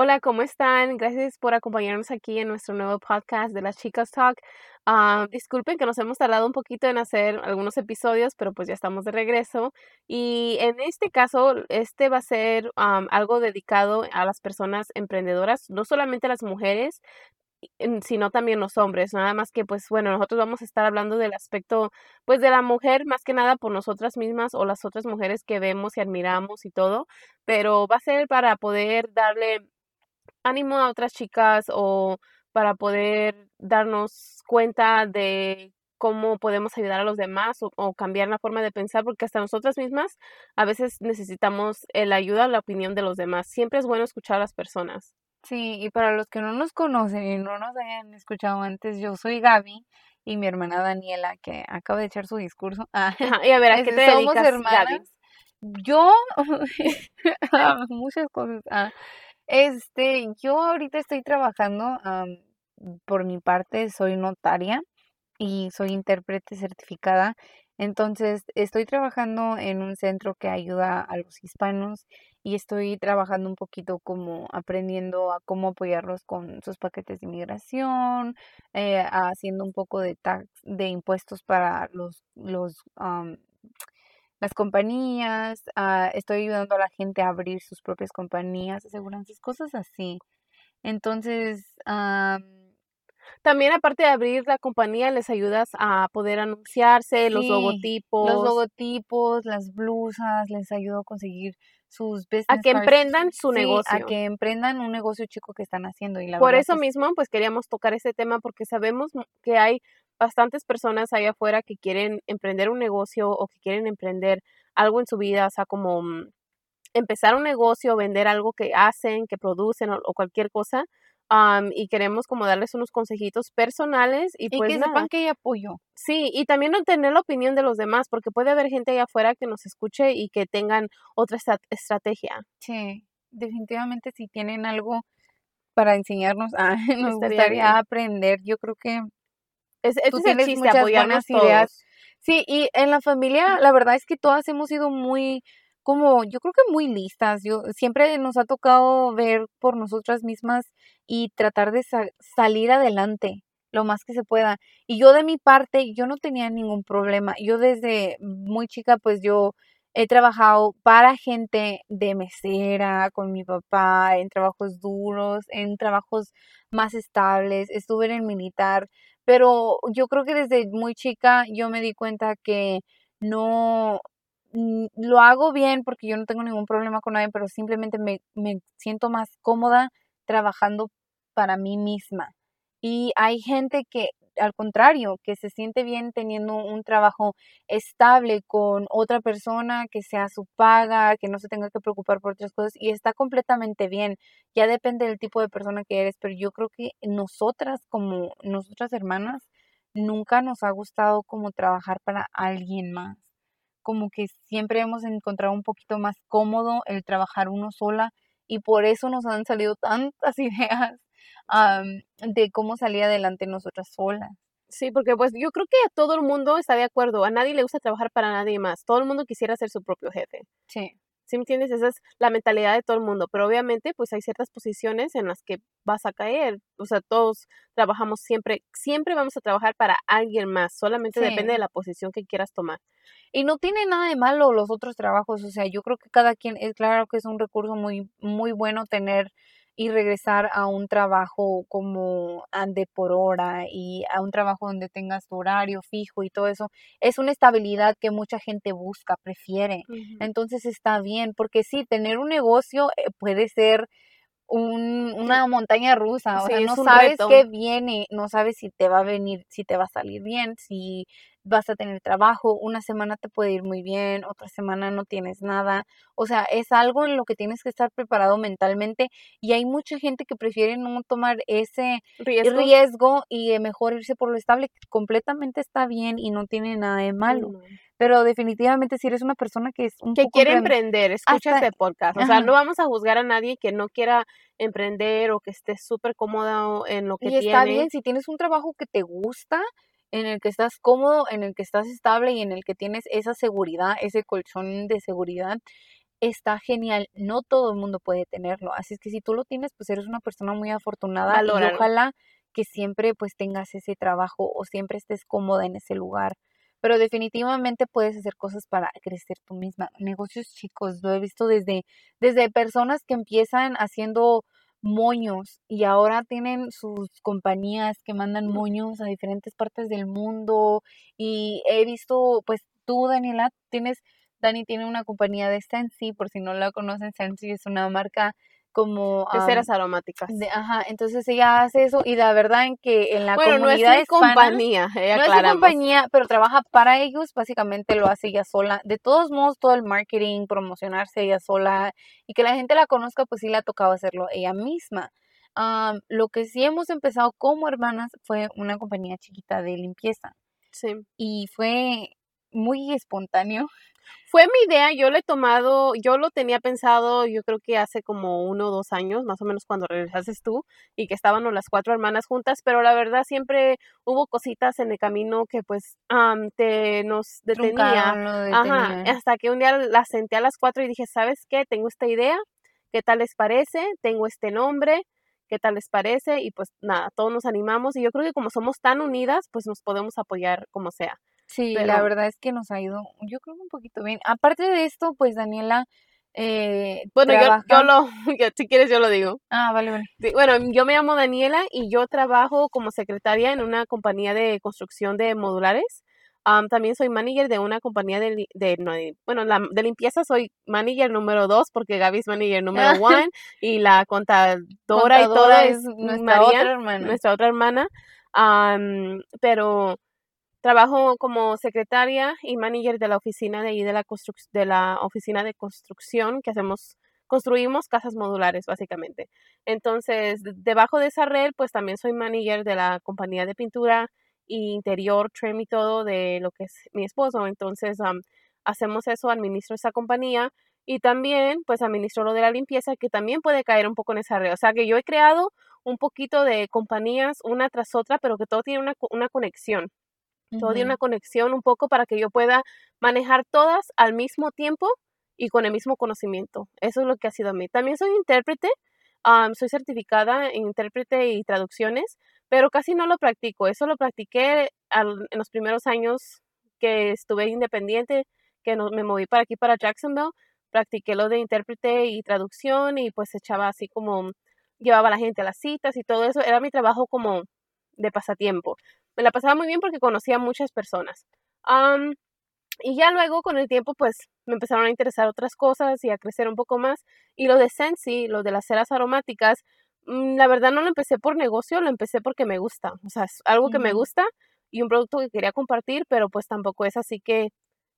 Hola, ¿cómo están? Gracias por acompañarnos aquí en nuestro nuevo podcast de las Chicas Talk. Ah, disculpen que nos hemos tardado un poquito en hacer algunos episodios, pero pues ya estamos de regreso. Y en este caso, este va a ser algo dedicado a las personas emprendedoras, no solamente a las mujeres, sino también los hombres, nada más que pues bueno, nosotros vamos a estar hablando del aspecto pues de la mujer más que nada por nosotras mismas o las otras mujeres que vemos y admiramos y todo, pero va a ser para poder darle ánimo a otras chicas o para poder darnos cuenta de cómo podemos ayudar a los demás o, cambiar la forma de pensar, porque hasta nosotras mismas a veces necesitamos la ayuda o la opinión de los demás. Siempre es bueno escuchar a las personas. Sí, y para los que no nos conocen y no nos hayan escuchado antes, yo soy Gaby y mi hermana Daniela, que acaba de echar su discurso. Ah, y a ver, ¿a qué te somos hermanas. Yo, muchas cosas. Ah, este, yo ahorita estoy trabajando, por mi parte, soy notaria y soy intérprete certificada. Entonces, estoy trabajando en un centro que ayuda a los hispanos y estoy trabajando un poquito como aprendiendo a cómo apoyarlos con sus paquetes de inmigración, eh, haciendo un poco de tax, de impuestos para los, los las compañías, ah, estoy ayudando a la gente a abrir sus propias compañías, aseguranzas, cosas así. Entonces, también aparte de abrir la compañía, les ayudas a poder anunciarse, los logotipos. Los logotipos, las blusas, les ayudo a conseguir sus business A que emprendan su negocio. A que emprendan un negocio chico que están haciendo. Y la Por eso mismo, pues queríamos tocar ese tema porque sabemos que hay bastantes personas allá afuera que quieren emprender un negocio o que quieren emprender algo en su vida, o sea, como mm, empezar un negocio, vender algo que hacen, que producen o cualquier cosa y queremos como darles unos consejitos personales y, pues que sepan que hay apoyo. Sí, y también tener la opinión de los demás, porque puede haber gente allá afuera que nos escuche y que tengan otra estrategia. Sí, definitivamente si tienen algo para enseñarnos, ah, nos gustaría aprender. Yo creo que es, tú tienes muchas buenas ideas. Sí, y en la familia la verdad es que todas hemos sido muy como yo creo que muy listas. Yo siempre nos ha tocado ver por nosotras mismas y tratar de salir adelante lo más que se pueda. Y yo de mi parte, yo no tenía ningún problema. Yo desde muy chica, pues yo he trabajado para gente de mesera, con mi papá, en trabajos duros, en trabajos más estables, estuve en el militar, pero yo creo que desde muy chica yo me di cuenta que no, Mm, lo hago bien porque yo no tengo ningún problema con nadie, pero simplemente me, me siento más cómoda trabajando para mí misma. Y hay gente que, al contrario, que se siente bien teniendo un trabajo estable con otra persona, que sea su paga, que no se tenga que preocupar por otras cosas y está completamente bien. Ya depende del tipo de persona que eres, pero yo creo que nosotras como nosotras hermanas nunca nos ha gustado como trabajar para alguien más como que siempre hemos encontrado un poquito más cómodo el trabajar uno sola y por eso nos han salido tantas ideas de cómo salir adelante nosotras solas. Sí, porque pues yo creo que todo el mundo está de acuerdo, a nadie le gusta trabajar para nadie más, todo el mundo quisiera ser su propio jefe. Sí. ¿Sí me entiendes? Esa es la mentalidad de todo el mundo, pero obviamente pues hay ciertas posiciones en las que vas a caer, o sea, todos trabajamos siempre, siempre vamos a trabajar para alguien más, solamente depende de la posición que quieras tomar. Y no tiene nada de malo los otros trabajos, o sea, yo creo que cada quien, es claro que es un recurso muy, muy bueno tener y regresar a un trabajo como ande por hora y a un trabajo donde tengas tu horario fijo y todo eso, es una estabilidad que mucha gente busca, prefiere. Entonces está bien, porque sí, tener un negocio eh, puede ser un, una montaña rusa, o sea, no sabes qué viene, no sabes si te va a venir, si te va a salir bien, si vas a tener trabajo, una semana te puede ir muy bien, otra semana no tienes nada, o sea, es algo en lo que tienes que estar preparado mentalmente y hay mucha gente que prefiere no tomar ese riesgo, y mejor irse por lo estable, completamente está bien y no tiene nada de malo. Pero definitivamente si eres una persona que es un que quiere emprender, escucha este podcast. O sea, no vamos a juzgar a nadie que no quiera emprender o que esté súper cómodo en lo que tiene. Y está bien, si tienes un trabajo que te gusta, en el que estás cómodo, en el que estás estable y en el que tienes esa seguridad, ese colchón de seguridad, está genial. No todo el mundo puede tenerlo. Así es que si tú lo tienes, pues eres una persona muy afortunada y ojalá que siempre pues tengas ese trabajo o siempre estés cómoda en ese lugar. Pero definitivamente puedes hacer cosas para crecer tú misma. Negocios chicos, lo he visto desde, desde personas que empiezan haciendo moños y ahora tienen sus compañías que mandan moños a diferentes partes del mundo y he visto, pues tú Daniela tienes, Dani tiene una compañía de Sensi, por si no la conocen, Sensi es una marca como ceras aromáticas. de- ajá, entonces ella hace eso y la verdad en que en la bueno, no es comunidad mi hispana, compañía, eh, no es aclaramos. compañía, pero trabaja para ellos, básicamente lo hace ella sola. De todos modos, todo el marketing, promocionarse ella sola y que la gente la conozca, pues sí le ha tocado hacerlo ella misma. Lo que sí hemos empezado como hermanas fue una compañía chiquita de limpieza Sí. y fue muy espontáneo. Fue mi idea, yo lo he tomado, yo lo tenía pensado, yo creo que hace como uno o dos años, más o menos cuando regresaste tú, y que estábamos las cuatro hermanas juntas, pero la verdad siempre hubo cositas en el camino que pues am, te nos detenía. Lo Ajá, hasta que un día las senté a las cuatro y dije, ¿sabes qué? Tengo esta idea, ¿qué tal les parece? Tengo este nombre, ¿qué tal les parece? Y pues nada, todos nos animamos y yo creo que como somos tan unidas, pues nos podemos apoyar como sea. Sí, la verdad es que nos ha ido, yo creo un poquito bien. Aparte de esto, pues Daniela eh, Bueno, yo, trabaja- yo lo, yo- si quieres yo lo digo. Ah, vale, vale. Sí, bueno, yo me llamo Daniela y yo trabajo como secretaria en una compañía de construcción de modulares. Am, también soy manager de una compañía de, de, no, de- bueno, la, de limpieza soy manager número dos porque Gaby es manager número one y la contadora, y Contadora es nuestra Marian, otra hermana. nuestra otra hermana. Am, pero trabajo como secretaria y manager de la oficina de ahí de la de la oficina de construcción que hacemos construimos casas modulares básicamente. Entonces, de- debajo de esa red, pues también soy manager de la compañía de pintura y interior, trim y todo de lo que es mi esposo. Entonces, am, hacemos eso, administro esa compañía y también, pues, administro lo de la limpieza, que también puede caer un poco en esa red. O sea, que yo he creado un poquito de compañías una tras otra, pero que todo tiene una, una conexión. Todo tiene Ujú. una conexión un poco para que yo pueda manejar todas al mismo tiempo y con el mismo conocimiento. Eso es lo que ha sido a mí. También soy intérprete, soy certificada en intérprete y traducciones, pero casi no lo practico. Eso lo practiqué al- en los primeros años que estuve independiente, que no- me moví para aquí, para Jacksonville. Practiqué lo de intérprete y traducción y pues echaba así como, llevaba a la gente a las citas y todo eso. Era mi trabajo como de pasatiempo. Me la pasaba muy bien porque conocía a muchas personas. Am, y ya luego con el tiempo pues me empezaron a interesar otras cosas y a crecer un poco más. Y lo de Sensi, lo de las ceras aromáticas, mm, la verdad no lo empecé por negocio, lo empecé porque me gusta. O sea, es algo que me gusta y un producto que quería compartir, pero pues tampoco es así que,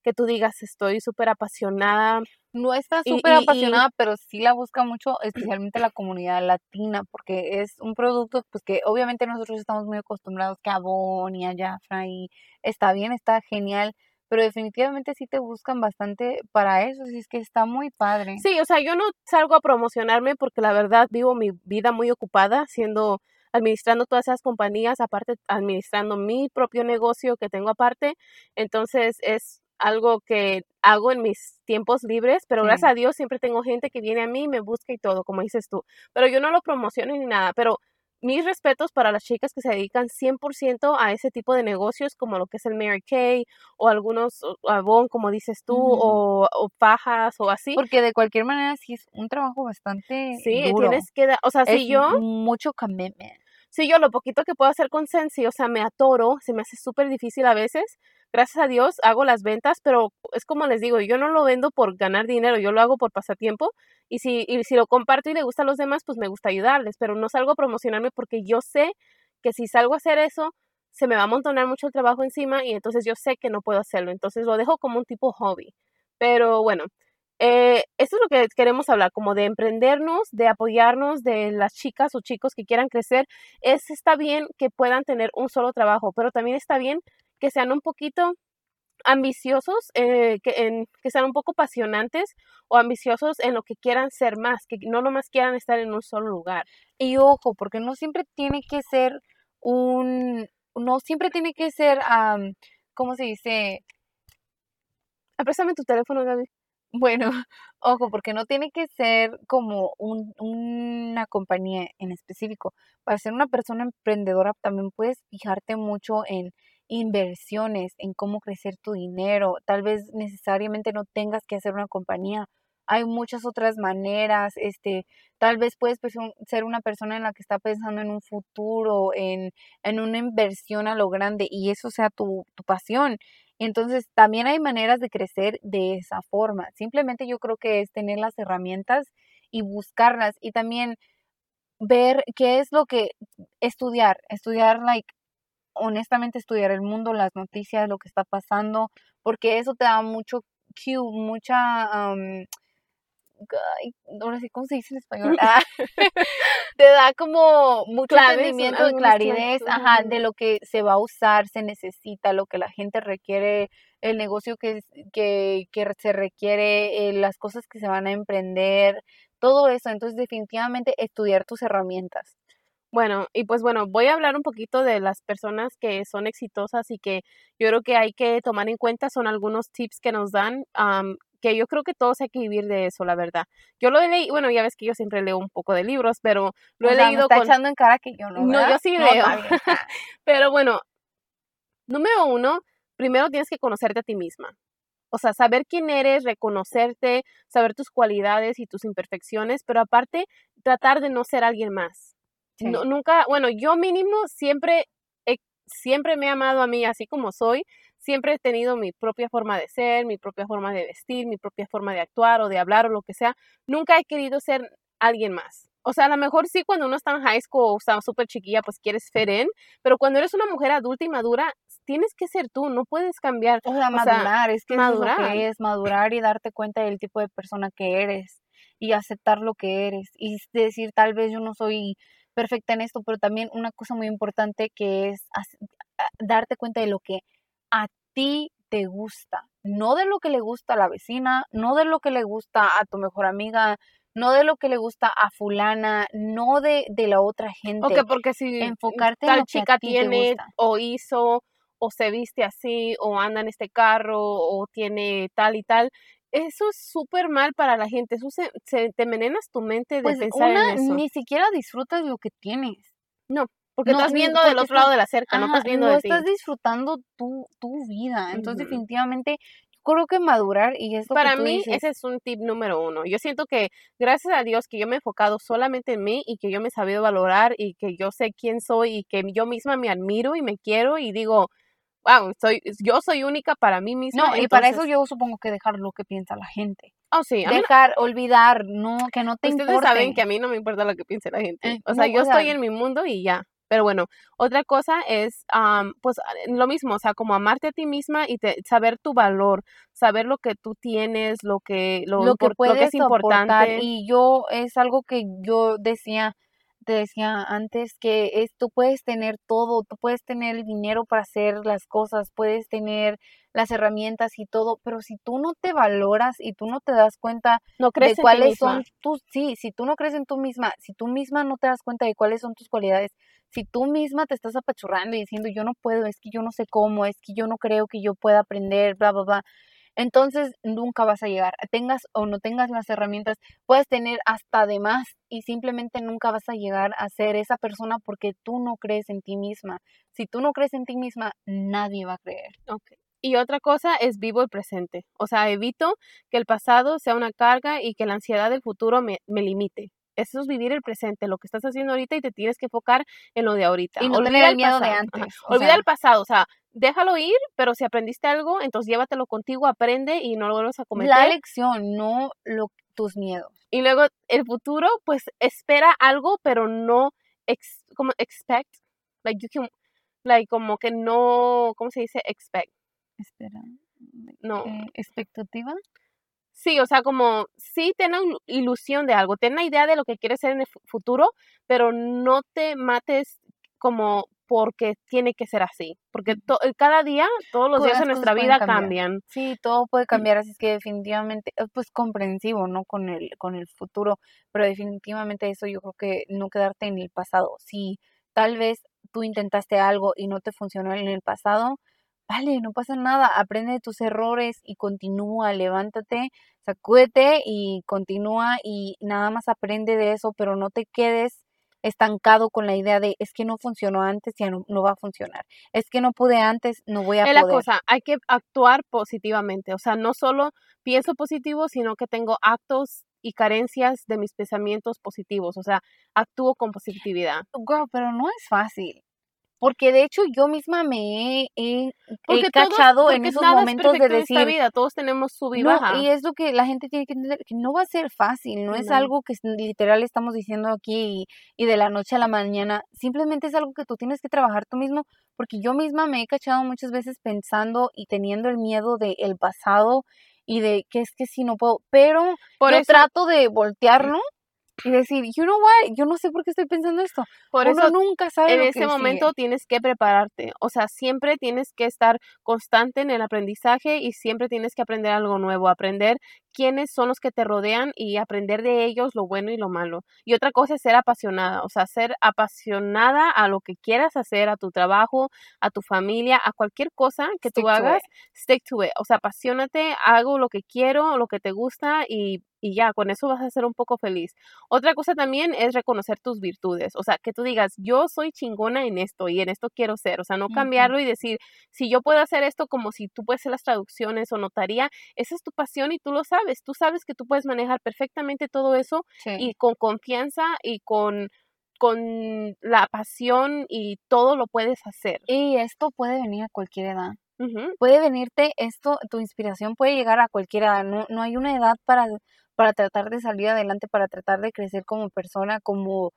que tú digas estoy súper apasionada. No está súper y- apasionada, pero sí la busca mucho, especialmente la comunidad latina, porque es un producto pues que obviamente nosotros estamos muy acostumbrados que a Avon y a Jafra y está bien, está genial, pero definitivamente sí te buscan bastante para eso, así es que está muy padre. Sí, o sea, yo no salgo a promocionarme porque la verdad vivo mi vida muy ocupada siendo administrando todas esas compañías, aparte administrando mi propio negocio que tengo aparte. Entonces es algo que hago en mis tiempos libres, pero Sí. gracias a Dios siempre tengo gente que viene a mí, me busca y todo, como dices tú. Pero yo no lo promociono ni nada, pero mis respetos para las chicas que se dedican 100% a ese tipo de negocios, como lo que es el Mary Kay o algunos Avon, como dices tú, o, o fajas o así. Porque de cualquier manera sí es un trabajo bastante Sí, duro. tienes que dar, o sea, es si yo, mucho commitment. Si yo lo poquito que puedo hacer con Sensi, o sea, me atoro, se me hace súper difícil a veces. Gracias a Dios hago las ventas, pero es como les digo, yo no lo vendo por ganar dinero, yo lo hago por pasatiempo. Y si, y si lo comparto y le gusta a los demás, pues me gusta ayudarles, pero no salgo a promocionarme porque yo sé que si salgo a hacer eso, se me va a amontonar mucho el trabajo encima y entonces yo sé que no puedo hacerlo. Entonces lo dejo como un tipo hobby. Pero bueno, eh, esto es lo que queremos hablar, como de emprendernos, de apoyarnos, de las chicas o chicos que quieran crecer. Es, está bien que puedan tener un solo trabajo, pero también está bien que sean un poquito ambiciosos, eh, que, en, que sean un poco apasionantes o ambiciosos en lo que quieran ser más, que no nomás quieran estar en un solo lugar. Y ojo, porque no siempre tiene que ser un, no siempre tiene que ser, am, ¿cómo se dice? Ah, préstame tu teléfono, Gaby. Bueno, ojo, porque no tiene que ser como un, una compañía en específico. Para ser una persona emprendedora también puedes fijarte mucho en inversiones, en cómo crecer tu dinero. Tal vez necesariamente no tengas que hacer una compañía. Hay muchas otras maneras, este, tal vez puedes ser una persona en la que está pensando en un futuro, en, en una inversión a lo grande y eso sea tu, tu pasión. Entonces, también hay maneras de crecer de esa forma. Simplemente yo creo que es tener las herramientas y buscarlas y también ver qué es lo que estudiar, estudiar like honestamente estudiar el mundo, las noticias, lo que está pasando, porque eso te da mucho cue, mucha ahora sí, ¿cómo se dice en español? Ah, te da como mucho entendimiento y claridad ajá, de lo que se va a usar, se necesita, lo que la gente requiere, el negocio que, que, que se requiere, eh, las cosas que se van a emprender, todo eso. Entonces, definitivamente, estudiar tus herramientas. Bueno, y pues bueno, voy a hablar un poquito de las personas que son exitosas y que yo creo que hay que tomar en cuenta, son algunos tips que nos dan que yo creo que todos hay que vivir de eso, la verdad. Yo lo he leído, bueno, ya ves que yo siempre leo un poco de libros, pero lo he leído me está echando en cara que yo no. No, yo sí leo. pero bueno, número uno, primero tienes que conocerte a ti misma. O sea, saber quién eres, reconocerte, saber tus cualidades y tus imperfecciones, pero aparte, tratar de no ser alguien más. No, nunca, bueno, yo mínimo siempre, siempre me he amado a mí así como soy, siempre he tenido mi propia forma de ser, mi propia forma de vestir, mi propia forma de actuar o de hablar o lo que sea. Nunca he querido ser alguien más. O sea, a lo mejor sí cuando uno está en high school o está súper chiquilla, pues quieres ser pero cuando eres una mujer adulta y madura, tienes que ser tú, no puedes cambiar. O sea, madurar, es que madurar. Es, que es madurar y darte cuenta del tipo de persona que eres y aceptar lo que eres y decir, tal vez yo no soy perfecta en esto, pero también una cosa muy importante que es darte cuenta de lo que a ti te gusta, no de lo que le gusta a la vecina, no de lo que le gusta a tu mejor amiga, no de lo que le gusta a fulana, no de, de la otra gente. Ok, porque si enfocarte tal en lo chica tiene o hizo o se viste así o anda en este carro o tiene tal y tal, eso es súper mal para la gente, eso se, te envenenas tu mente de pues pensar en eso. Ni siquiera disfrutas lo que tienes. No, porque estás viendo del otro lado de la cerca, no estás viendo no estás disfrutando tu, tu vida. Entonces, definitivamente, yo creo que madurar y esto Para mí, ese es un tip número uno. Yo siento que, gracias a Dios, que yo me he enfocado solamente en mí y que yo me he sabido valorar y que yo sé quién soy y que yo misma me admiro y me quiero y digo, wow, soy, yo soy única para mí misma. No, y para eso yo supongo que dejar lo que piensa la gente. Oh, sí. Dejar, olvidar, no, que no te Ustedes saben que a mí no me importa lo que piense la gente. Eh, o sea, yo estoy en mi mundo y ya. Pero bueno, otra cosa es, pues, lo mismo, o sea, como amarte a ti misma y saber tu valor, saber lo que tú tienes, lo que, lo, que, es importante. Y yo, es algo que yo decía, te decía antes que es, tú puedes tener todo, tú puedes tener el dinero para hacer las cosas, puedes tener las herramientas y todo, pero si tú no te valoras y tú no te das cuenta no crees de cuáles son tus, sí, si tú no crees en tú misma, si tú misma no te das cuenta de cuáles son tus cualidades, si tú misma te estás apachurrando y diciendo yo no puedo, es que yo no sé cómo, es que yo no creo que yo pueda aprender, bla, bla, bla, entonces nunca vas a llegar. Tengas o no tengas las herramientas, puedes tener hasta de más y simplemente nunca vas a llegar a ser esa persona porque tú no crees en ti misma. Si tú no crees en ti misma, nadie va a creer. Okay. Y otra cosa es vivo el presente. O sea, evito que el pasado sea una carga y que la ansiedad del futuro me, me limite. Eso es vivir el presente, lo que estás haciendo ahorita y te tienes que enfocar en lo de ahorita. Y no tener el miedo de antes. Olvida el pasado, o sea, déjalo ir, pero si aprendiste algo, entonces llévatelo contigo, aprende y no lo vuelvas a cometer. La lección, no lo, tus miedos. Y luego el futuro, pues espera algo, pero no como expect, like you can, like como que no, ¿cómo se dice? Expect. Espera. No. Eh, expectativa. Sí, o sea, como sí ten una ilusión de algo, ten una idea de lo que quieres ser en el futuro, pero no te mates como porque tiene que ser así, porque eh, cada día, todos los días de nuestra vida cambian. Sí, todo puede cambiar, así es que definitivamente, es pues comprensivo, ¿no? Con el, con el futuro, pero definitivamente eso yo creo que no quedarte en el pasado. Si tal vez tú intentaste algo y no te funcionó en el pasado, vale, no pasa nada, aprende de tus errores y continúa, levántate, sacúdete y continúa y nada más aprende de eso, pero no te quedes estancado con la idea de es que no funcionó antes, ya no, no va a funcionar. Es que no pude antes, no voy a Es poder. la cosa, hay que actuar positivamente, o sea, no solo pienso positivo, sino que tengo actos y carencias de mis pensamientos positivos, o sea, actúo con positividad. Girl, pero no es fácil. Porque de hecho yo misma me he, he- he Porque todos- cachado en esos es momentos de perfecto en esta decir, vida, todos tenemos sub y No, baja. y es lo que la gente tiene que entender, que no va a ser fácil, no es No. algo que literal estamos diciendo aquí y, y de la noche a la mañana, simplemente es algo que tú tienes que trabajar tú mismo, porque yo misma me he cachado muchas veces pensando y teniendo el miedo del pasado y de que es que si no puedo, pero Por yo eso, trato de voltearlo y decir, you know what, yo no sé por qué estoy pensando esto, por uno eso nunca sabe en ese momento sigue. tienes que prepararte. O sea, siempre tienes que estar constante en el aprendizaje y siempre tienes que aprender algo nuevo, aprender quiénes son los que te rodean y aprender de ellos lo bueno y lo malo. Y otra cosa es ser apasionada, o sea, ser apasionada a lo que quieras hacer, a tu trabajo, a tu familia, a cualquier cosa que Stick tú hagas, it. stick to it. O sea, apasionate, hago lo que quiero, lo que te gusta y y ya, con eso vas a ser un poco feliz. Otra cosa también es reconocer tus virtudes, o sea, que tú digas, yo soy chingona en esto y en esto quiero ser, o sea, no cambiarlo y decir, si yo puedo hacer esto como si tú puedes hacer las traducciones o notaría, esa es tu pasión y tú lo sabes, tú sabes que tú puedes manejar perfectamente todo eso Sí. y con confianza y con, con la pasión y todo lo puedes hacer. Y esto puede venir a cualquier edad. Puede venirte esto, tu inspiración puede llegar a cualquiera, no, no hay una edad para, para tratar de salir adelante, para tratar de crecer como persona, como,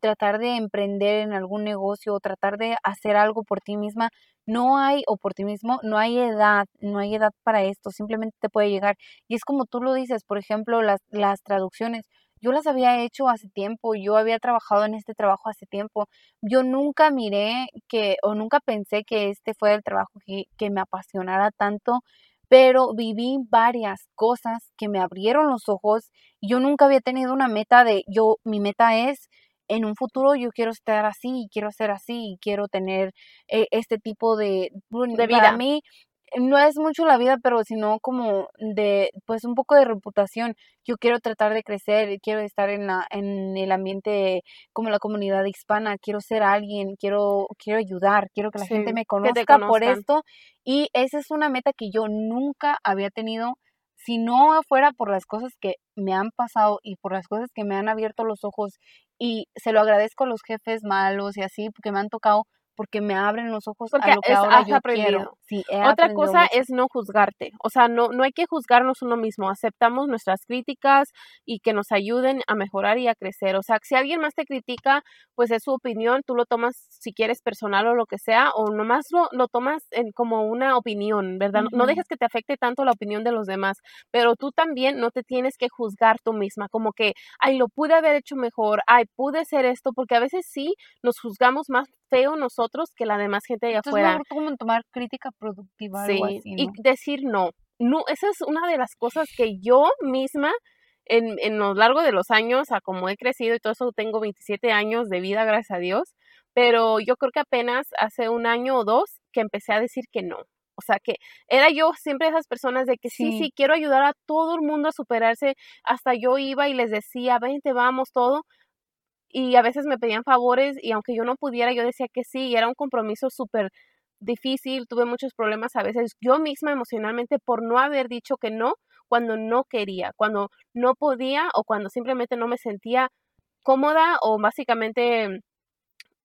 tratar de emprender en algún negocio o tratar de hacer algo por ti misma. No hay, o por ti mismo, no hay edad, no hay edad para esto, simplemente te puede llegar. Y es como tú lo dices, por ejemplo, las, las traducciones. Yo las había hecho hace tiempo, yo había trabajado en este trabajo hace tiempo, yo nunca miré que o nunca pensé que este fue el trabajo que, que me apasionara tanto, pero viví varias cosas que me abrieron los ojos. Yo nunca había tenido una meta de yo, mi meta es en un futuro yo quiero estar así, y quiero ser así, y quiero tener eh, este tipo de, De para vida. mí no es mucho la vida, pero sino como de, pues un poco de reputación. Yo quiero tratar de crecer, quiero estar en la, en el ambiente como la comunidad hispana, quiero ser alguien, quiero, quiero ayudar, quiero que la Sí, gente me conozca por esto. Y esa es una meta que yo nunca había tenido, si no fuera por las cosas que me han pasado y por las cosas que me han abierto los ojos. Y se lo agradezco a los jefes malos y así, que me han tocado, porque me abren los ojos Porque a lo que es- ahora has yo aprendido. Sí, Otra cosa mucho. es no juzgarte, o sea, no, no hay que juzgarnos uno mismo, aceptamos nuestras críticas y que nos ayuden a mejorar y a crecer. O sea, si alguien más te critica, pues es su opinión, tú lo tomas si quieres personal o lo que sea, o nomás lo, lo tomas en, como una opinión, ¿verdad? No- dejes que te afecte tanto la opinión de los demás, pero tú también no te tienes que juzgar tú misma, como que, ay, lo pude haber hecho mejor, ay, pude hacer esto, porque a veces sí nos juzgamos más feo nosotros que la demás gente allá Entonces, afuera. mejor como tomar crítica productiva, Sí, así, y ¿no? decir no. No, esa es una de las cosas que yo misma en, en lo largo de los años, a como he crecido y todo eso, tengo 27 años de vida, gracias a Dios, pero yo creo que apenas hace un año o dos que empecé a decir que no. O sea, que era yo siempre esas personas de que sí, sí, Sí. quiero ayudar a todo el mundo a superarse. Hasta yo iba y les decía, vente, vamos, todo. Y a veces me pedían favores y aunque yo no pudiera, yo decía que sí. Y era un compromiso súper difícil. Tuve muchos problemas a veces yo misma emocionalmente por no haber dicho que no cuando no quería, cuando no podía o cuando simplemente no me sentía cómoda o básicamente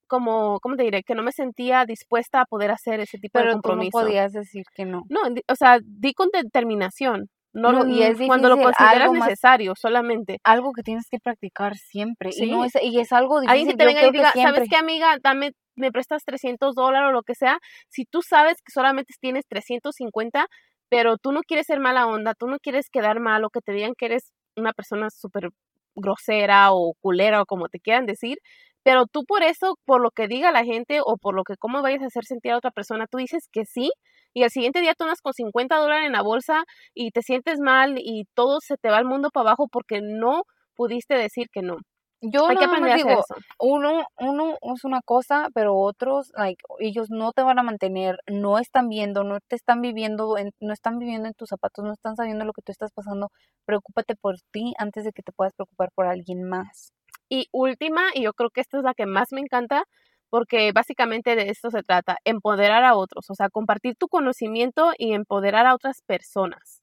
como, ¿cómo te diré? Que no me sentía dispuesta a poder hacer ese tipo de Pero tú no compromiso. podías decir que no. No, o sea, di con determinación. No, No, y es cuando lo difícil, consideras más- necesario solamente. Algo que tienes que practicar siempre. Sí. Y, no es, y es algo Alguien que difícil. te venga y que diga. ¿sabes qué, amiga? Dame, me prestas 300 dólares o lo que sea. Si tú sabes que solamente tienes 350, pero tú no quieres ser mala onda, tú no quieres quedar mal o que te digan que eres una persona súper grosera o culera o como te quieran decir, pero tú por eso, por lo que diga la gente o por lo que cómo vayas a hacer sentir a otra persona, tú dices que sí y al siguiente día tú andas con 50 dólares en la bolsa y te sientes mal y todo se te va el mundo para abajo porque no pudiste decir que no. Yo Hay que nada más aprender a hacer digo, eso. uno, uno es una cosa, pero otros, like, ellos no te van a mantener, no están viendo, no te están viviendo, en- no están viviendo en tus zapatos, no están sabiendo lo que tú estás pasando. Preocúpate por ti antes de que te puedas preocupar por alguien más. Y última, y yo creo que esta es la que más me encanta, porque básicamente de esto se trata, empoderar a otros, o sea, compartir tu conocimiento y empoderar a otras personas.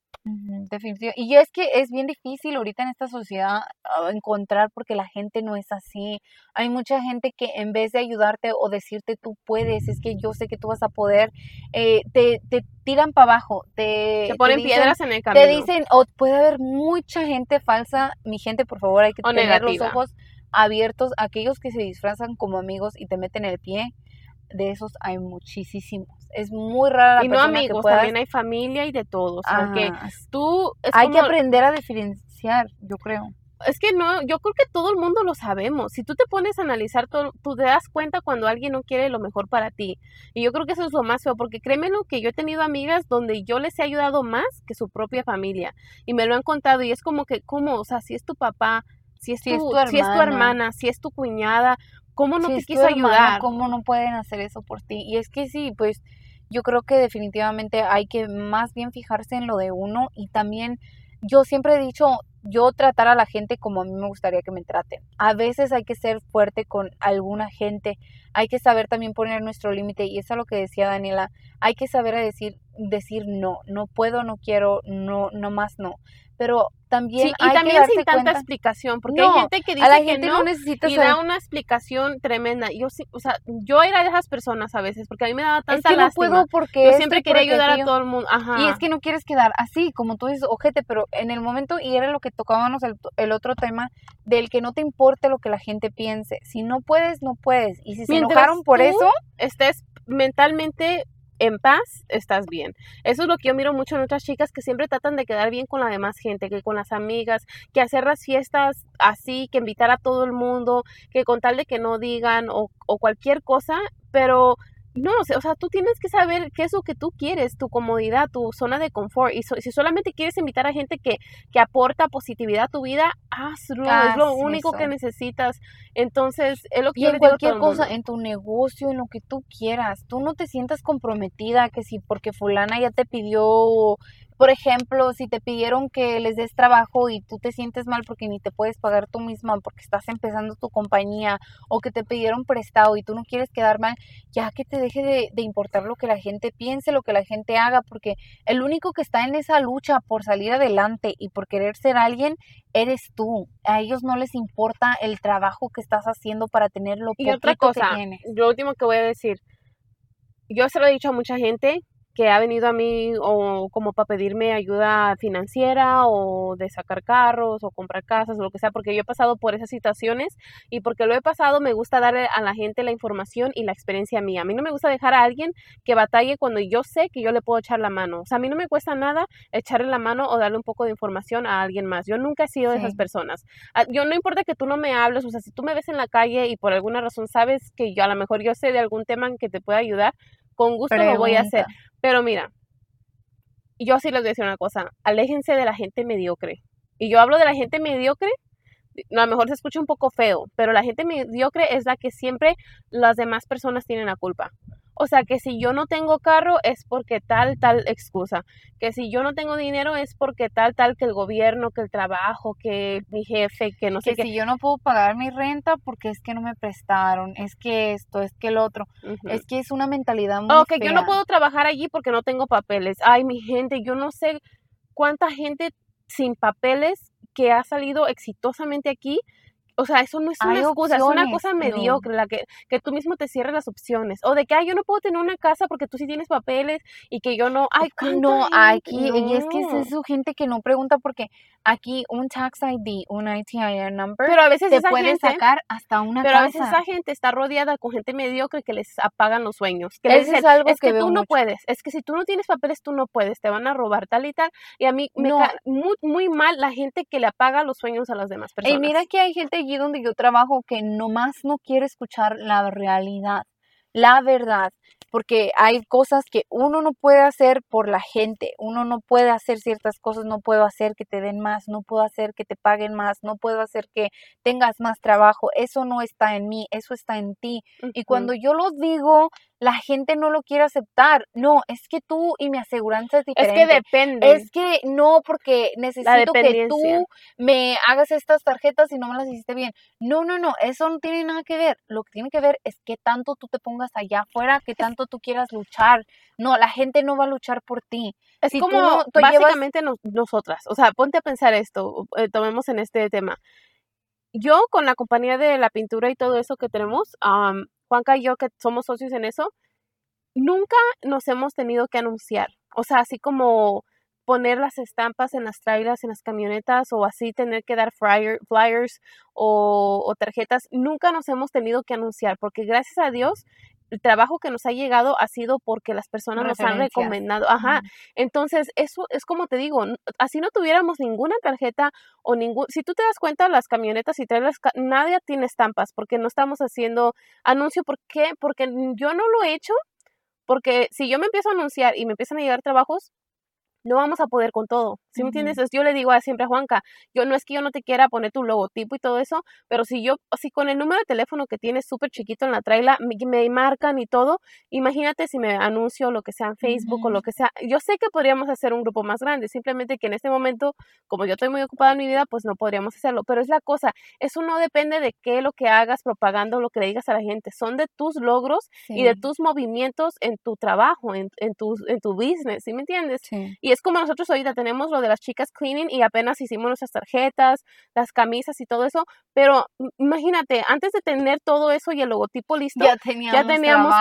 Definitivo. Y es que es bien difícil ahorita en esta sociedad ah, encontrar porque la gente no es así. Hay mucha gente que en vez de ayudarte o decirte tú puedes, es que yo sé que tú vas a poder, eh, te, te tiran para abajo, te, Te ponen dicen- piedras en el camino. Te dicen, o puede haber mucha gente falsa. Mi gente, por favor, hay que O tener los ojos abiertos. Aquellos que se disfrazan como amigos y te meten el pie, de esos hay muchísimos. Es muy rara la y no persona amigos, que puedas... también hay familia y de todos. Porque Ajá. tú es Hay que aprender a diferenciar, yo creo. es que no, yo creo que todo el mundo lo sabemos. Si tú te pones a analizar todo, tú te das cuenta cuando alguien no quiere lo mejor para ti. Y yo creo que eso es lo más feo, porque créeme lo que yo he tenido amigas donde yo les he ayudado más que su propia familia. Y me lo han contado y es como que, ¿cómo? O sea, si es tu papá, si es, Si es tu, tu si es tu hermana. hermana, si es tu cuñada, ¿cómo no Si te quiso ayudar? ¿Cómo no pueden hacer eso por ti? Y es que sí, pues yo creo que definitivamente hay que más bien fijarse en lo de uno y también yo siempre he dicho, yo tratar a la gente como a mí me gustaría que me traten. A veces hay que ser fuerte con alguna gente, hay que saber también poner nuestro límite y eso es lo que decía Daniela, hay que saber a decir decir no, no puedo, no quiero, no no más no. Pero también Sí, hay y también que darse sin tanta cuenta, explicación, porque No, hay gente que dice a la que gente no, no necesita y saber- da una explicación tremenda. Yo sí, o sea, yo era de esas personas a veces, porque a mí me daba es tanta que no lástima. puedo porque yo siempre quería ayudar a todo el mundo. Ajá. Y es que no quieres quedar así, como tú dices, ojete, pero en el momento, y era lo que tocábamos el, el otro tema, del que no te importe lo que la gente piense. Si no puedes, no puedes. Y si se enojaron por tú eso, estés mentalmente en paz, estás bien. Eso es lo que yo miro mucho en otras chicas que siempre tratan de quedar bien con la demás gente, que con las amigas, que hacer las fiestas así, que invitar a todo el mundo, que con tal de que no digan o, o cualquier cosa, pero no, o sea, o sea, tú tienes que saber qué es lo que tú quieres, tu comodidad, tu zona de confort. Y so- si solamente quieres invitar a gente que, que aporta positividad a tu vida, hazlo, es lo único que necesitas. Entonces, es lo que y yo en le digo a todo cualquier el cosa, mundo. en tu negocio, en lo que tú quieras, tú no te sientas comprometida que si porque fulana ya te pidió, por ejemplo, si te pidieron que les des trabajo y tú te sientes mal porque ni te puedes pagar tú misma porque estás empezando tu compañía o que te pidieron prestado y tú no quieres quedar mal, ya que te deje de, de importar lo que la gente piense, lo que la gente haga, porque el único que está en esa lucha por salir adelante y por querer ser alguien eres tú. A ellos no les importa el trabajo que estás haciendo para tener lo Y poquito otra cosa, que tienes. lo último que voy a decir, yo se lo he dicho a mucha gente que ha venido a mí o como para pedirme ayuda financiera o de sacar carros o comprar casas o lo que sea, porque yo he pasado por esas situaciones y porque lo he pasado me gusta darle a la gente la información y la experiencia mía. A mí no me gusta dejar a alguien que batalle cuando yo sé que yo le puedo echar la mano. O sea, a mí no me cuesta nada echarle la mano o darle un poco de información a alguien más. Yo nunca he sido de esas personas. Ah, Yo no importa que tú no me hables, o sea, si tú me ves en la calle y por alguna razón sabes que yo a lo mejor yo sé de algún tema en que te pueda ayudar, con gusto lo voy a hacer. Pero mira, yo sí les voy a decir una cosa, aléjense de la gente mediocre. Y yo hablo de la gente mediocre, a lo mejor se escucha un poco feo, pero la gente mediocre es la que siempre las demás personas tienen la culpa. O sea, que si yo no tengo carro es porque tal, tal excusa. Que si yo no tengo dinero es porque tal, tal, que el gobierno, que el trabajo, que mi jefe, que no sé Que qué. si yo no puedo pagar mi renta porque es que no me prestaron, es que esto, es que el otro, es que es una mentalidad muy Oh, que yo no puedo trabajar allí porque no tengo papeles. Ay, mi gente, yo no sé cuánta gente sin papeles que ha salido exitosamente aquí. O sea, eso no es una Hay excusa, es una cosa no. mediocre, la que, que tú mismo te cierres las opciones. O de que, ay, yo no puedo tener una casa porque tú sí tienes papeles y que yo no. Ay, Que ¿cuánta no, gente? aquí, y es que es eso, gente que no pregunta porque aquí un tax ID, un ITIN number, Pero a veces te esa puede gente, sacar hasta una pero a veces casa. esa gente está rodeada con gente mediocre que les apagan los sueños. Que Eso les es algo es que, que veo tú no puedes, es que si tú no tienes papeles tú no puedes, te van a robar tal y tal. Y a mí me No. cae muy, muy mal la gente que le apaga los sueños a las demás personas. Y mira que hay gente allí donde yo trabajo que nomás no quiere escuchar la realidad. la verdad, porque hay cosas que uno no puede hacer por la gente, uno no puede hacer ciertas cosas, no puedo hacer que te den más, no puedo hacer que te paguen más, no puedo hacer que tengas más trabajo, eso no está en mí, eso está en ti. Y cuando yo lo digo, la gente no lo quiere aceptar. No, es que tú y mi aseguranza es diferente. Es que depende. Es que no, porque necesito que tú me hagas estas tarjetas y no me las hiciste bien. No, no, no, eso no tiene nada que ver. Lo que tiene que ver es que tanto tú te pongas allá afuera, que tanto tú quieras luchar. No, la gente no va a luchar por ti. Es como básicamente nosotras. O sea, ponte a pensar esto, eh, tomemos en este tema. Yo con la compañía de la pintura y todo eso que tenemos, Juanca y yo que somos socios en eso, nunca nos hemos tenido que anunciar. O sea, así como poner las estampas en las trailers, en las camionetas o así tener que dar flyers o, tarjetas, nunca nos hemos tenido que anunciar porque gracias a Dios el trabajo que nos ha llegado ha sido porque las personas nos han recomendado. Ajá. Entonces, eso es como te digo, así no tuviéramos ninguna tarjeta o ningún, si tú te das cuenta, las camionetas y trailers, nadie tiene estampas porque no estamos haciendo anuncio. ¿Por qué? Porque yo no lo he hecho, porque si yo me empiezo a anunciar y me empiezan a llegar trabajos, no vamos a poder con todo. ¿Sí me entiendes? Yo le digo a siempre a Juanca, yo no es que yo no te quiera poner tu logotipo y todo eso, pero si yo, si con el número de teléfono que tienes súper chiquito en la traila, me, marcan y todo, imagínate si me anuncio lo que sea en Facebook o lo que sea. Yo sé que podríamos hacer un grupo más grande, simplemente que en este momento, como yo estoy muy ocupada en mi vida, pues no podríamos hacerlo. Pero es la cosa, eso no depende de qué lo que hagas propagando, lo que le digas a la gente, son de tus logros y de tus movimientos en tu trabajo, en, en, tu, en tu business, ¿sí me entiendes? Y es como nosotros ahorita tenemos lo de las chicas cleaning y apenas hicimos nuestras tarjetas, las camisas y todo eso, pero imagínate, antes de tener todo eso y el logotipo listo, ya teníamos,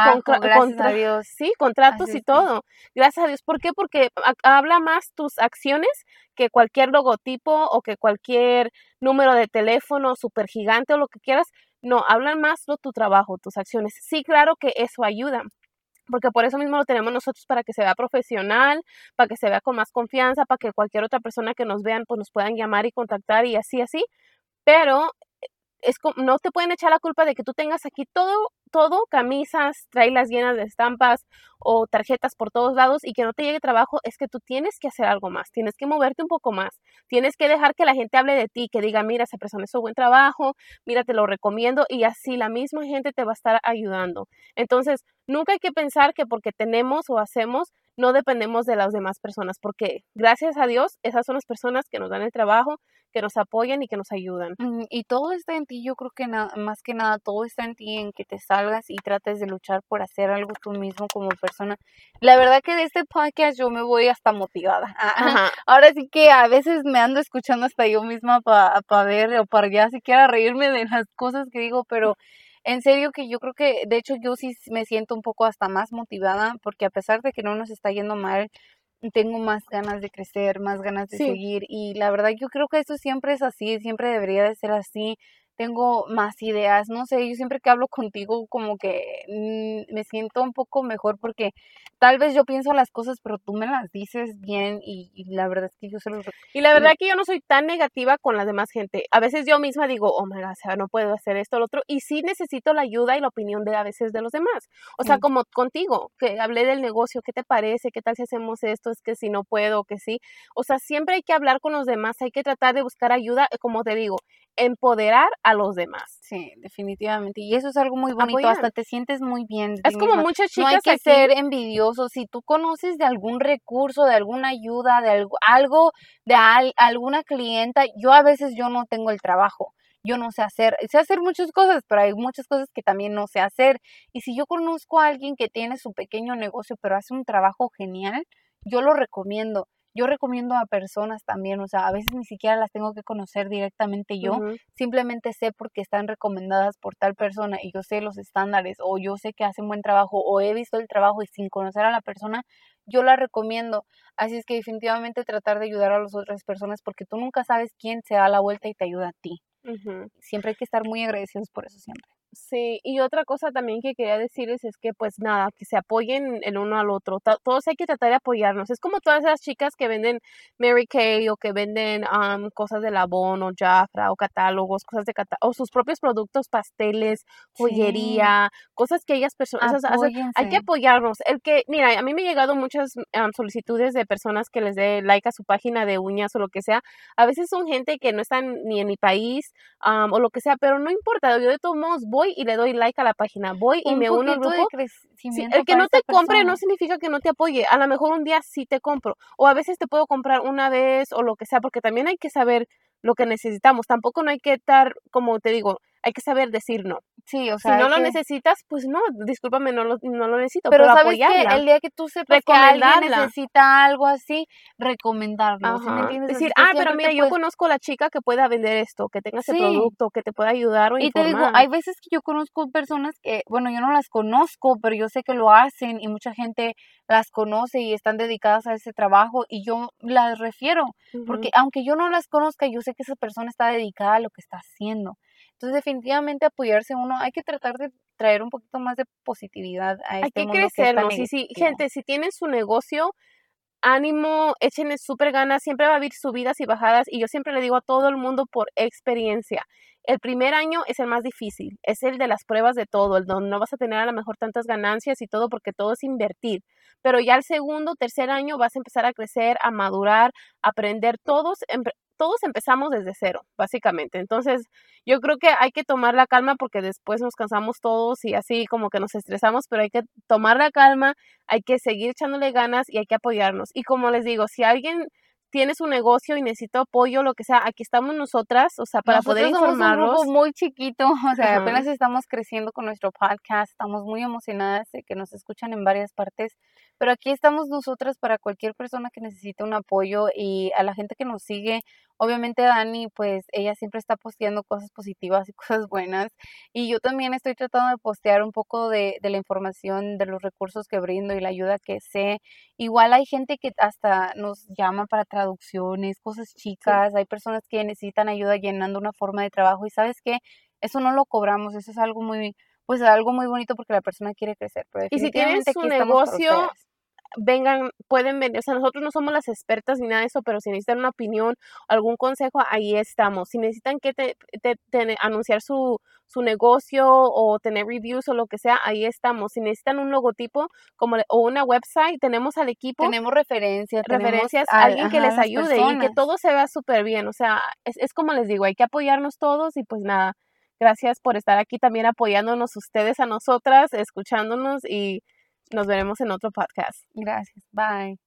sí, contratos y todo. Gracias a Dios. ¿Por qué? Porque habla más tus acciones que cualquier logotipo o que cualquier número de teléfono super gigante o lo que quieras. No, hablan más de tu trabajo, tus acciones. Sí, claro que eso ayuda, porque por eso mismo lo tenemos nosotros para que se vea profesional, para que se vea con más confianza, para que cualquier otra persona que nos vean pues nos puedan llamar y contactar y así así, pero es no te pueden echar la culpa de que tú tengas aquí todo todo, camisas, trailas llenas de estampas o tarjetas por todos lados y que no te llegue trabajo, es que tú tienes que hacer algo más, tienes que moverte un poco más, tienes que dejar que la gente hable de ti, que diga, mira, esa persona hizo buen trabajo, mira, te lo recomiendo y así la misma gente te va a estar ayudando. Entonces, nunca hay que pensar que porque tenemos o hacemos, no dependemos de las demás personas, porque gracias a Dios, esas son las personas que nos dan el trabajo, que nos apoyan y que nos ayudan. Y todo está en ti, yo creo que más que nada, todo está en ti, en que te salgas y trates de luchar por hacer algo tú mismo como persona. La verdad que de este podcast yo me voy hasta motivada. Ahora sí que a veces me ando escuchando hasta yo misma para ver o para ya siquiera reírme de las cosas que digo, pero en serio que yo creo que, de hecho, yo sí me siento un poco hasta más motivada porque a pesar de que no nos está yendo mal, tengo más ganas de crecer, más ganas de seguir y la verdad yo creo que eso siempre es así, siempre debería de ser así tengo más ideas, no sé, yo siempre que hablo contigo como que mm, me siento un poco mejor porque tal vez yo pienso las cosas, pero tú me las dices bien y, la verdad es que yo se los... Y la verdad que yo no soy tan negativa con la demás gente. A veces yo misma digo, oh my God, o sea, no puedo hacer esto o lo otro, y sí necesito la ayuda y la opinión de a veces de los demás. O sea, como contigo, que hablé del negocio, ¿qué te parece? ¿Qué tal si hacemos esto? Es que si no puedo, que sí. O sea, siempre hay que hablar con los demás, hay que tratar de buscar ayuda, como te digo, empoderar a los demás. Sí, definitivamente. Y eso es algo muy bonito, hasta te sientes muy bien. Es como muchas chicas. No hay que ser Si tú conoces de algún recurso, de alguna ayuda, de algo, algo de alguna clienta, yo a veces yo no tengo el trabajo. Yo no sé hacer, sé hacer muchas cosas, pero hay muchas cosas que también no sé hacer. Y si yo conozco a alguien que tiene su pequeño negocio, pero hace un trabajo genial, yo lo recomiendo yo recomiendo a personas también, o sea, a veces ni siquiera las tengo que conocer directamente yo, simplemente sé porque están recomendadas por tal persona y yo sé los estándares o yo sé que hacen buen trabajo o he visto el trabajo y sin conocer a la persona, yo la recomiendo. Así es que definitivamente tratar de ayudar a las otras personas porque tú nunca sabes quién se da la vuelta y te ayuda a ti. Siempre hay que estar muy agradecidos por eso siempre. Sí, y otra cosa también que quería decirles es que pues nada, que se apoyen el uno al otro. Todos hay que tratar de apoyarnos. Es como todas esas chicas que venden Mary Kay o que venden cosas de Labón o Jafra o catálogos, cosas de o sus propios productos, pasteles, joyería, cosas que ellas personas hacen. Hay que apoyarnos. El que, mira, a mí me han llegado muchas solicitudes de personas que les dé like a su página de uñas o lo que sea. A veces son gente que no están ni en mi país o lo que sea, pero no importa. Yo de todos modos voy y le doy like a la página, voy y me uno al grupo. el que no te compre no significa que no te apoye, a lo mejor un día sí te compro, o a veces te puedo comprar una vez o lo que sea, porque también hay que saber lo que necesitamos, tampoco no hay que estar, como te digo, hay que saber decir no. Sí, o sea, si no lo necesitas, pues no, discúlpame, no lo, no lo necesito. Pero, pero sabes que el día que tú sepas que alguien necesita algo así, recomendarlo. ¿sí me entiendes? Decir, ah, pero mira, yo conozco a la chica que pueda vender esto, que tenga ese producto, que te pueda ayudar o Y te digo, hay veces que yo conozco personas que, bueno, yo no las conozco, pero yo sé que lo hacen y mucha gente las conoce y están dedicadas a ese trabajo y yo las refiero, porque aunque yo no las conozca, yo sé que esa persona está dedicada a lo que está haciendo. Entonces, definitivamente apoyarse uno, hay que tratar de traer un poquito más de positividad a este Hay que crecernos. y si, gente, si tienen su negocio, ánimo, échenle súper ganas, siempre va a haber subidas y bajadas y yo siempre le digo a todo el mundo por experiencia, el primer año es el más difícil, es el de las pruebas de todo, el donde no vas a tener a lo mejor tantas ganancias y todo porque todo es invertir, pero ya el segundo, tercer año vas a empezar a crecer, a madurar, a aprender todos, todos empezamos desde cero, básicamente. Entonces, yo creo que hay que tomar la calma porque después nos cansamos todos y así como que nos estresamos, pero hay que tomar la calma, hay que seguir echándole ganas y hay que apoyarnos. Y como les digo, si alguien tiene su negocio y necesita apoyo, lo que sea, aquí estamos nosotras, o sea, para poder informarlos. Somos un grupo muy chiquito, o sea, apenas estamos creciendo con nuestro podcast, estamos muy emocionadas de que nos escuchan en varias partes, pero aquí estamos nosotras para cualquier persona que necesite un apoyo y a la gente que nos sigue, obviamente Dani, pues ella siempre está posteando cosas positivas y cosas buenas y yo también estoy tratando de postear un poco de, de la información, de los recursos que brindo y la ayuda que sé. Igual hay gente que hasta nos llama para traducciones, cosas chicas, hay personas que necesitan ayuda llenando una forma de trabajo y sabes que eso no lo cobramos, eso es algo muy pues algo muy bonito porque la persona quiere crecer. Pero y si tienes un negocio, vengan, pueden venir, o sea, nosotros no somos las expertas ni nada de eso, pero si necesitan una opinión, algún consejo, ahí estamos. Si necesitan que te, anunciar su, su negocio o tener reviews o lo que sea, ahí estamos. Si necesitan un logotipo como o una website, tenemos al equipo. Tenemos referencias. Referencias a alguien que les ayude y que todo se vea súper bien. O sea, es, es como les digo, hay que apoyarnos todos y pues nada. Gracias por estar aquí también apoyándonos ustedes a nosotras, escuchándonos y nos veremos en otro podcast. Gracias. Bye.